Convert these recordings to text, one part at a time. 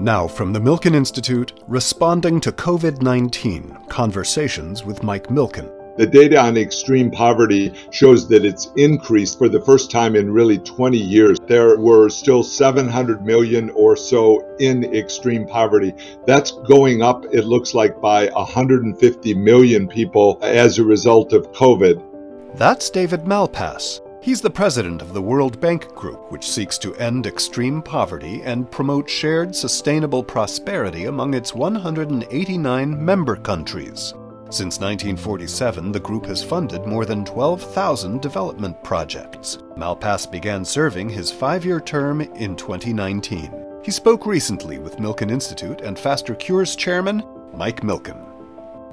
Now, from the Milken Institute, responding to COVID 19 Conversations with Mike Milken. The data on extreme poverty shows that it's increased for the first time in really 20 years. There were still 700 million or so in extreme poverty. That's going up, it looks like, by 150 million people as a result of COVID. That's David Malpass. He's the president of the World Bank Group, which seeks to end extreme poverty and promote shared sustainable prosperity among its 189 member countries. Since 1947, the group has funded more than 12,000 development projects. Malpass began serving his five year term in 2019. He spoke recently with Milken Institute and FasterCures chairman, Mike Milken.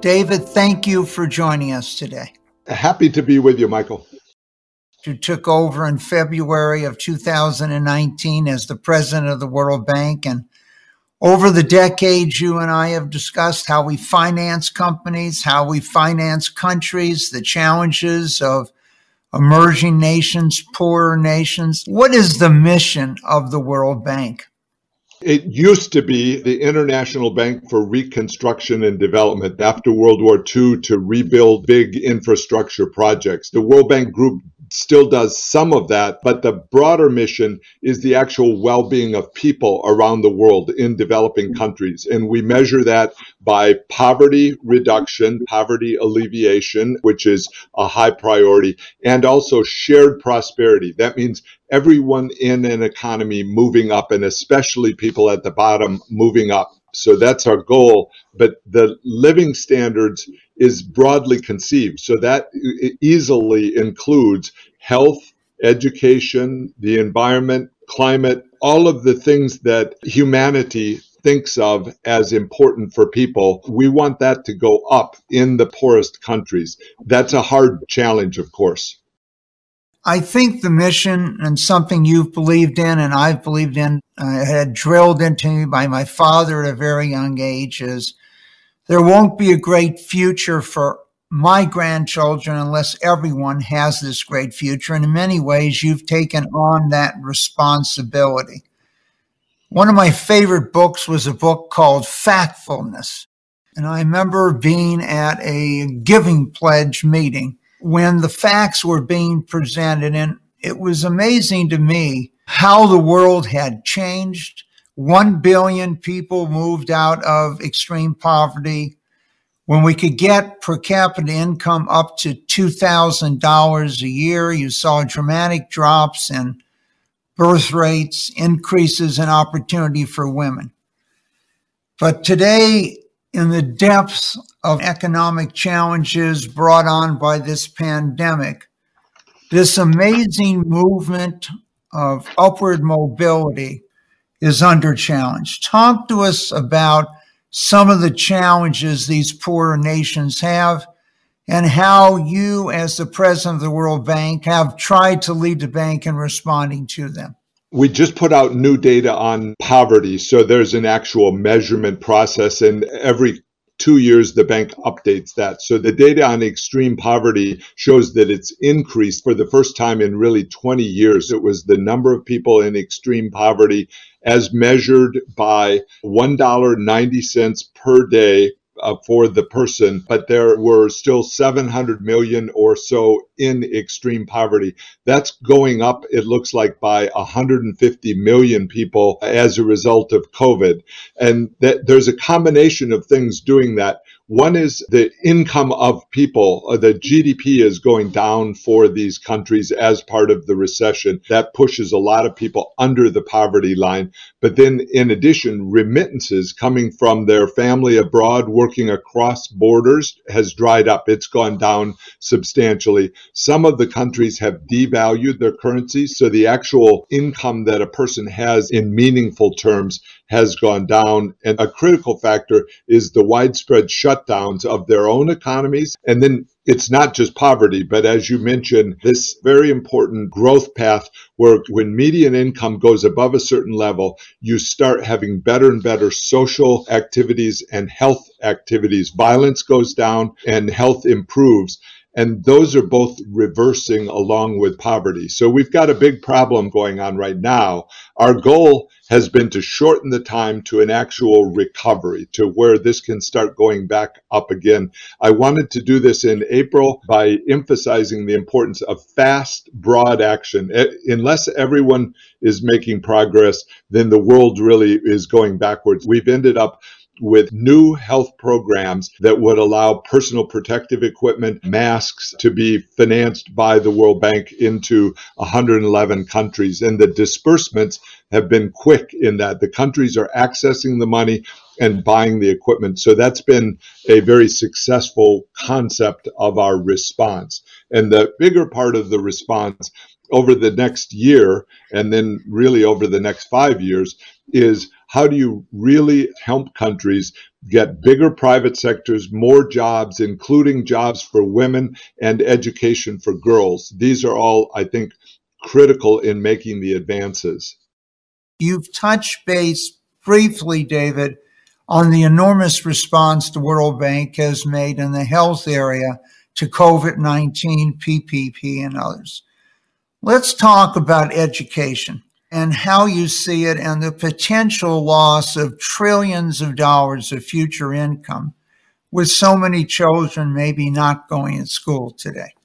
David, thank you for joining us today. Happy to be with you, Michael who took over in February of 2019 as the president of the World Bank. And over the decades, you and I have discussed how we finance companies, how we finance countries, the challenges of emerging nations, poorer nations. What is the mission of the World Bank? It used to be the International Bank for Reconstruction and Development after World War II to rebuild big infrastructure projects. The World Bank Group still does some of that, but the broader mission is the actual well being of people around the world in developing countries. And we measure that by poverty reduction, poverty alleviation, which is a high priority, and also shared prosperity. That means everyone in an economy moving up, and especially people at the bottom moving up. So that's our goal. But the living standards is broadly conceived. So that easily includes health, education, the environment, climate, all of the things that humanity thinks of as important for people. We want that to go up in the poorest countries. That's a hard challenge, of course. I think the mission and something you've believed in and I've believed in, uh, had drilled into me by my father at a very young age is there won't be a great future for my grandchildren unless everyone has this great future. And in many ways, you've taken on that responsibility. One of my favorite books was a book called Factfulness. And I remember being at a giving pledge meeting when the facts were being presented. And it was amazing to me how the world had changed 1 billion people moved out of extreme poverty. When we could get per capita income up to $2,000 a year, you saw dramatic drops in birth rates, increases in opportunity for women. But today, in the depths of economic challenges brought on by this pandemic, this amazing movement of upward mobility is under challenge. Talk to us about some of the challenges these poorer nations have and how you, as the president of the World Bank, have tried to lead the bank in responding to them. We just put out new data on poverty. So there's an actual measurement process, and every two years, the bank updates that. So the data on extreme poverty shows that it's increased for the first time in really 20 years. It was the number of people in extreme poverty as measured by $1.90 per day uh, for the person, but there were still 700 million or so in extreme poverty. That's going up, it looks like, by 150 million people as a result of COVID. And that there's a combination of things doing that. One is the income of people. Uh, the GDP is going down for these countries as part of the recession. That pushes a lot of people under the poverty line. But then, in addition, remittances coming from their family abroad working across borders has dried up. It's gone down substantially. Some of the countries have devalued their currencies. So the actual income that a person has in meaningful terms has gone down. And a critical factor is the widespread shutdowns of their own economies. And then it's not just poverty, but as you mentioned, this very important growth path where when median income goes above a certain level, you start having better and better social activities and health activities. Violence goes down and health improves. And those are both reversing along with poverty. So we've got a big problem going on right now. Our goal has been to shorten the time to an actual recovery to where this can start going back up again. I wanted to do this in April by emphasizing the importance of fast, broad action. Unless everyone is making progress, then the world really is going backwards. We've ended up with new health programs that would allow personal protective equipment, masks to be financed by the World Bank into 111 countries. And the disbursements have been quick in that the countries are accessing the money and buying the equipment. So that's been a very successful concept of our response. And the bigger part of the response over the next year and then really over the next five years is how do you really help countries get bigger private sectors, more jobs, including jobs for women and education for girls? These are all, I think, critical in making the advances. You've touched base briefly, David, on the enormous response the World Bank has made in the health area to COVID 19, PPP, and others. Let's talk about education and how you see it and the potential loss of trillions of dollars of future income with so many children maybe not going to school today.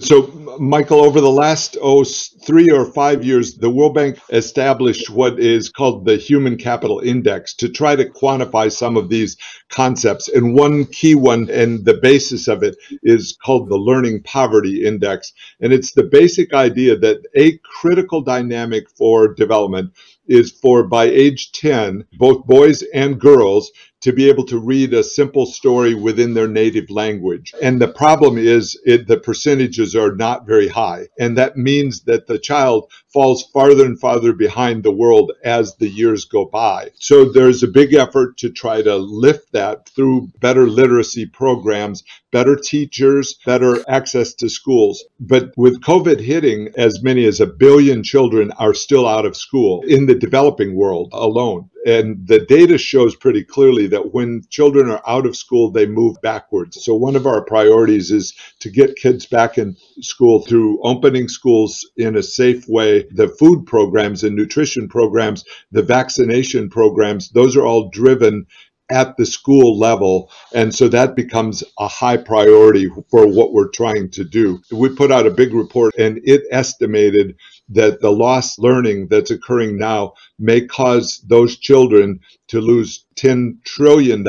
So, Michael, over the last oh, three or five years, the World Bank established what is called the Human Capital Index to try to quantify some of these concepts. And one key one, and the basis of it, is called the Learning Poverty Index. And it's the basic idea that a critical dynamic for development is for by age 10, both boys and girls to be able to read a simple story within their native language. And the problem is it, the percentages are not very high. And that means that the child falls farther and farther behind the world as the years go by. So there's a big effort to try to lift that through better literacy programs, better teachers, better access to schools. But with COVID hitting, as many as a billion children are still out of school in the developing world alone. And the data shows pretty clearly that when children are out of school, they move backwards. So one of our priorities is to get kids back in school through opening schools in a safe way. The food programs and nutrition programs, the vaccination programs, those are all driven at the school level. And so that becomes a high priority for what we're trying to do. We put out a big report and it estimated that the lost learning that's occurring now may cause those children to lose $10 trillion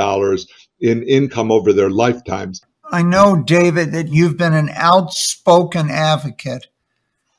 in income over their lifetimes. I know, David, that you've been an outspoken advocate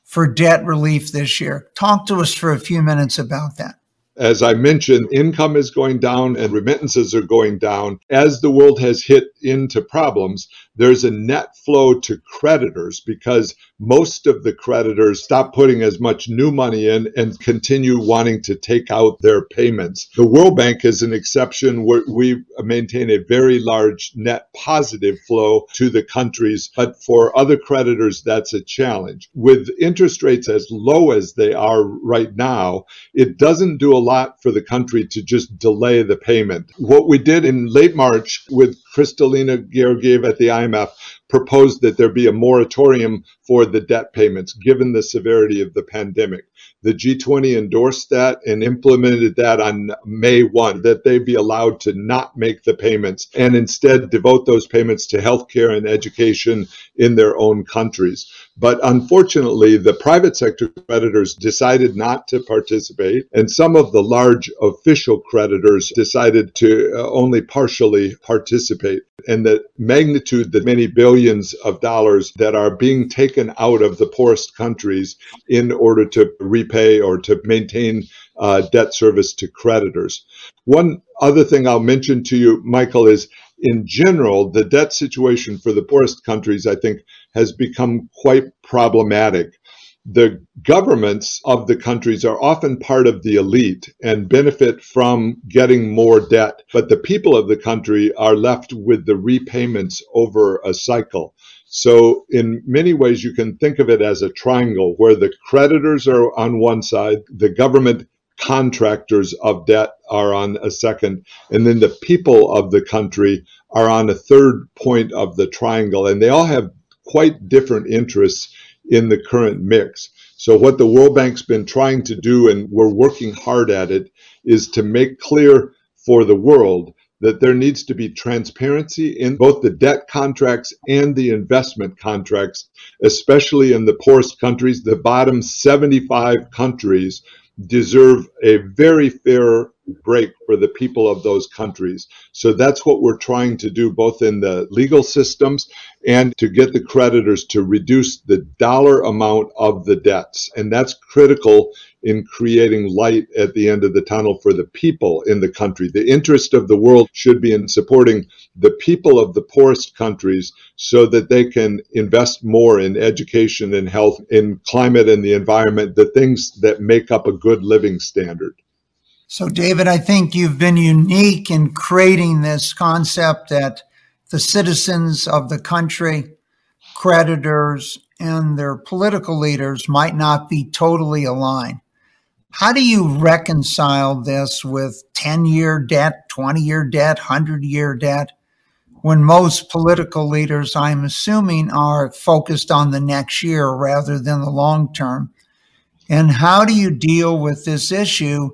for debt relief this year. Talk to us for a few minutes about that as I mentioned, income is going down and remittances are going down. As the world has hit into problems, there's a net flow to creditors because most of the creditors stop putting as much new money in and continue wanting to take out their payments. The World Bank is an exception where we maintain a very large net positive flow to the countries, but for other creditors, that's a challenge. With interest rates as low as they are right now, it doesn't do a lot for the country to just delay the payment. What we did in late March with Kristalina Georgieva at the IMF proposed that there be a moratorium for the debt payments given the severity of the pandemic. The G20 endorsed that and implemented that on May 1, that they be allowed to not make the payments and instead devote those payments to healthcare and education in their own countries. But unfortunately, the private sector creditors decided not to participate, and some of the large official creditors decided to uh, only partially participate. And the magnitude, the many billions of dollars that are being taken out of the poorest countries in order to repay or to maintain uh, debt service to creditors. One other thing I'll mention to you, Michael, is in general, the debt situation for the poorest countries, I think, has become quite problematic. The governments of the countries are often part of the elite and benefit from getting more debt, but the people of the country are left with the repayments over a cycle. So, in many ways, you can think of it as a triangle where the creditors are on one side, the government contractors of debt are on a second, and then the people of the country are on a third point of the triangle, and they all have quite different interests in the current mix. So, what the World Bank's been trying to do, and we're working hard at it, is to make clear for the world that there needs to be transparency in both the debt contracts and the investment contracts, especially in the poorest countries. The bottom 75 countries deserve a very fair break for the people of those countries. So that's what we're trying to do, both in the legal systems and to get the creditors to reduce the dollar amount of the debts. And that's critical in creating light at the end of the tunnel for the people in the country. The interest of the world should be in supporting the people of the poorest countries so that they can invest more in education and health, in climate and the environment, the things that make up a good living standard. So, David, I think you've been unique in creating this concept that the citizens of the country, creditors, and their political leaders might not be totally aligned. How do you reconcile this with 10 year debt, 20 year debt, 100 year debt, when most political leaders, I'm assuming, are focused on the next year rather than the long term? And how do you deal with this issue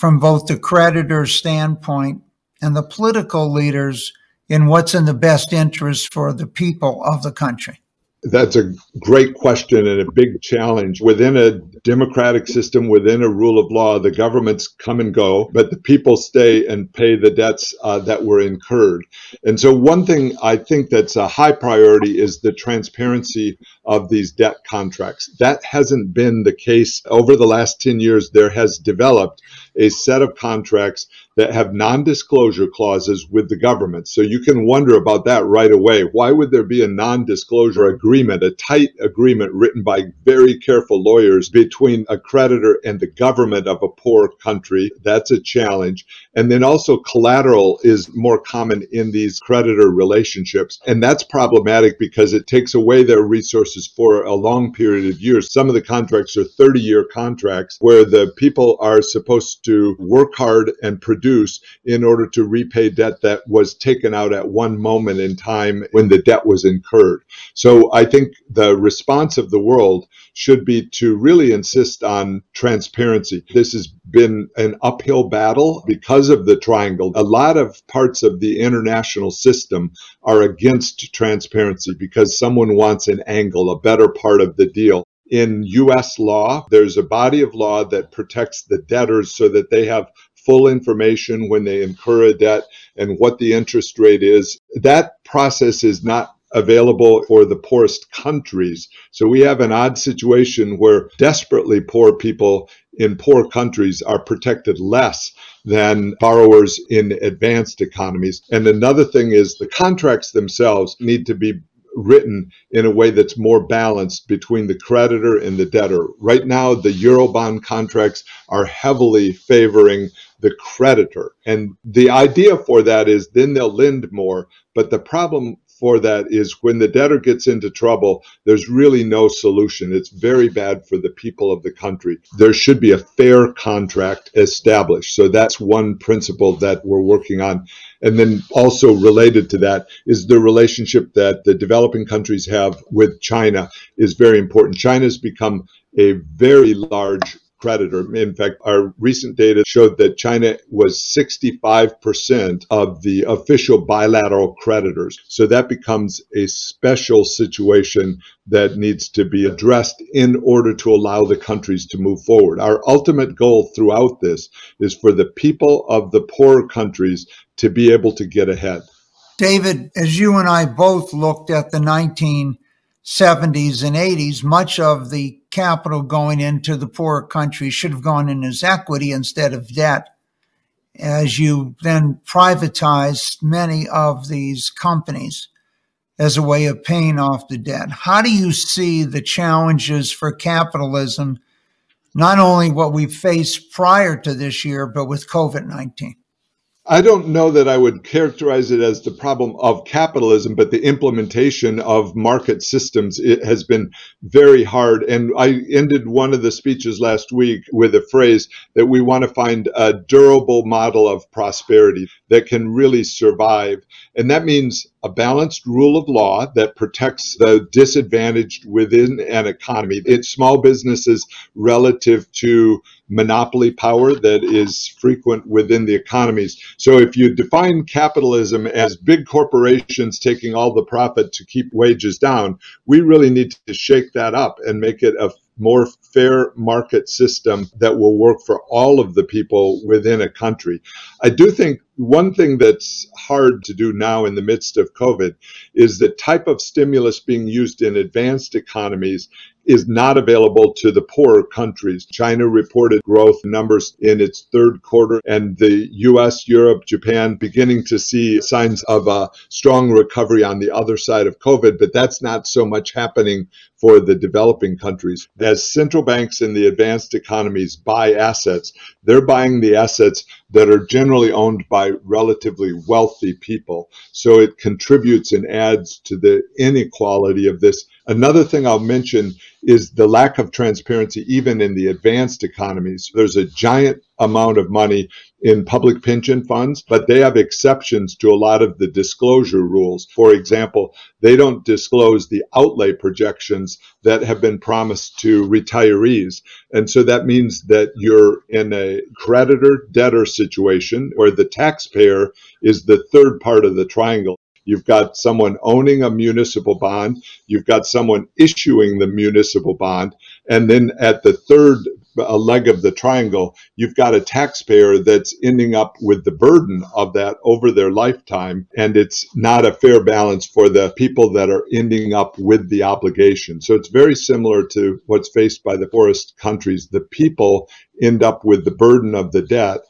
from both the creditor's standpoint and the political leaders in what's in the best interest for the people of the country? That's a great question and a big challenge. Within a democratic system, within a rule of law, the governments come and go, but the people stay and pay the debts uh, that were incurred. And so, one thing I think that's a high priority is the transparency of these debt contracts. That hasn't been the case over the last 10 years. There has developed a set of contracts that have non disclosure clauses with the government. So you can wonder about that right away. Why would there be a non disclosure agreement, a tight agreement written by very careful lawyers between a creditor and the government of a poor country? That's a challenge. And then also, collateral is more common in these creditor relationships. And that's problematic because it takes away their resources for a long period of years. Some of the contracts are 30 year contracts where the people are supposed to work hard and produce in order to repay debt that was taken out at one moment in time when the debt was incurred. So I think the response of the world should be to really insist on transparency. This has been an uphill battle because of the triangle. A lot of parts of the international system are against transparency because someone wants an angle, a better part of the deal in US law, there's a body of law that protects the debtors so that they have full information when they incur a debt and what the interest rate is. That process is not available for the poorest countries. So we have an odd situation where desperately poor people in poor countries are protected less than borrowers in advanced economies. And another thing is the contracts themselves need to be written in a way that's more balanced between the creditor and the debtor. Right now, the Eurobond contracts are heavily favoring the creditor. And the idea for that is then they'll lend more. But the problem for that is when the debtor gets into trouble, there's really no solution. It's very bad for the people of the country. There should be a fair contract established. So that's one principle that we're working on. And then also related to that is the relationship that the developing countries have with China is very important. China's become a very large creditor. In fact, our recent data showed that China was 65% of the official bilateral creditors. So that becomes a special situation that needs to be addressed in order to allow the countries to move forward. Our ultimate goal throughout this is for the people of the poorer countries to be able to get ahead. David, as you and I both looked at the 1970s and 80s, much of the capital going into the poorer countries should have gone in as equity instead of debt. As you then privatized many of these companies as a way of paying off the debt. How do you see the challenges for capitalism, not only what we faced prior to this year, but with COVID 19? I don't know that I would characterize it as the problem of capitalism, but the implementation of market systems has been very hard. And I ended one of the speeches last week with a phrase that we want to find a durable model of prosperity that can really survive. And that means a balanced rule of law that protects the disadvantaged within an economy. It's small businesses relative to monopoly power that is frequent within the economies. So if you define capitalism as big corporations taking all the profit to keep wages down, we really need to shake that up and make it a more fair market system that will work for all of the people within a country. I do think one thing that's hard to do now in the midst of COVID is the type of stimulus being used in advanced economies is not available to the poorer countries. China reported growth numbers in its third quarter, and the US, Europe, Japan beginning to see signs of a strong recovery on the other side of COVID, but that's not so much happening for the developing countries. As central banks in the advanced economies buy assets, they're buying the assets that are generally owned by relatively wealthy people. So it contributes and adds to the inequality of this Another thing I'll mention is the lack of transparency, even in the advanced economies. There's a giant amount of money in public pension funds, but they have exceptions to a lot of the disclosure rules. For example, they don't disclose the outlay projections that have been promised to retirees. And so that means that you're in a creditor debtor situation where the taxpayer is the third part of the triangle. You've got someone owning a municipal bond. You've got someone issuing the municipal bond. And then at the third uh, leg of the triangle, you've got a taxpayer that's ending up with the burden of that over their lifetime. And it's not a fair balance for the people that are ending up with the obligation. So it's very similar to what's faced by the poorest countries. The people end up with the burden of the debt.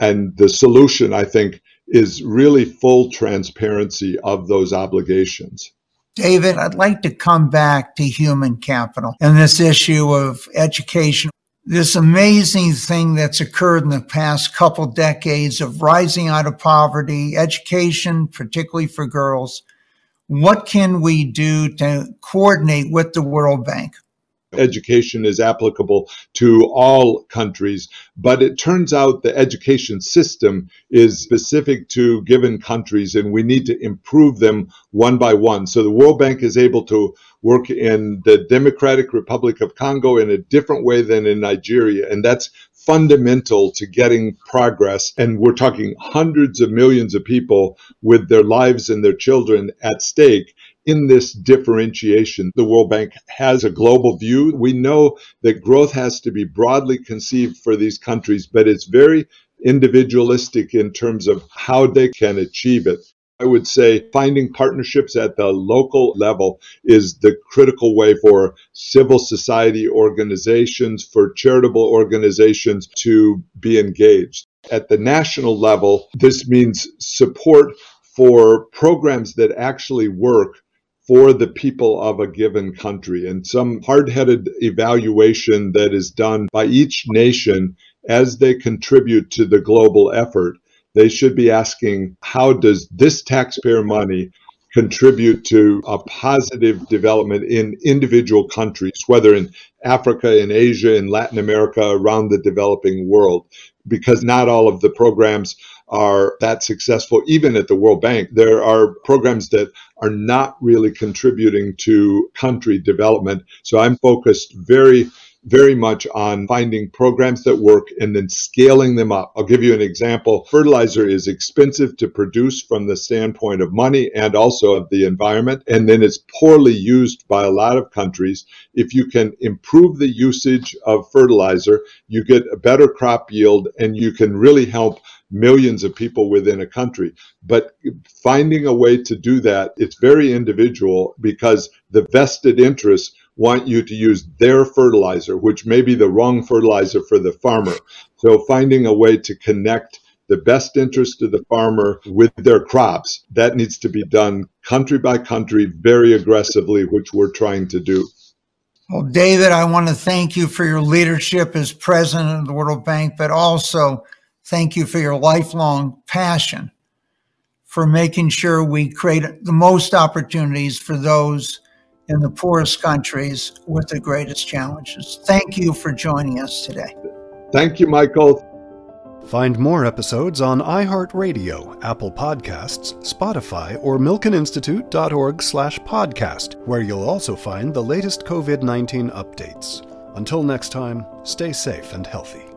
And the solution, I think, is really full transparency of those obligations. David, I'd like to come back to human capital and this issue of education. This amazing thing that's occurred in the past couple decades of rising out of poverty, education, particularly for girls. What can we do to coordinate with the World Bank? Education is applicable to all countries, but it turns out the education system is specific to given countries and we need to improve them one by one. So the World Bank is able to work in the Democratic Republic of Congo in a different way than in Nigeria, and that's fundamental to getting progress. And we're talking hundreds of millions of people with their lives and their children at stake in this differentiation. The World Bank has a global view. We know that growth has to be broadly conceived for these countries, but it's very individualistic in terms of how they can achieve it. I would say finding partnerships at the local level is the critical way for civil society organizations, for charitable organizations to be engaged. At the national level, this means support for programs that actually work for the people of a given country and some hard headed evaluation that is done by each nation as they contribute to the global effort. They should be asking, how does this taxpayer money contribute to a positive development in individual countries, whether in Africa, in Asia, in Latin America, around the developing world? Because not all of the programs are that successful, even at the World Bank. There are programs that are not really contributing to country development. So I'm focused very very much on finding programs that work and then scaling them up. I'll give you an example. Fertilizer is expensive to produce from the standpoint of money and also of the environment, and then it's poorly used by a lot of countries. If you can improve the usage of fertilizer, you get a better crop yield and you can really help millions of people within a country. But finding a way to do that, it's very individual because the vested interests want you to use their fertilizer, which may be the wrong fertilizer for the farmer. So finding a way to connect the best interest of the farmer with their crops, that needs to be done country by country very aggressively, which we're trying to do. Well, David, I want to thank you for your leadership as president of the World Bank, but also Thank you for your lifelong passion for making sure we create the most opportunities for those in the poorest countries with the greatest challenges. Thank you for joining us today. Thank you, Michael. Find more episodes on iHeartRadio, Apple Podcasts, Spotify, or milkeninstitute.org slash podcast, where you'll also find the latest COVID-19 updates. Until next time, stay safe and healthy.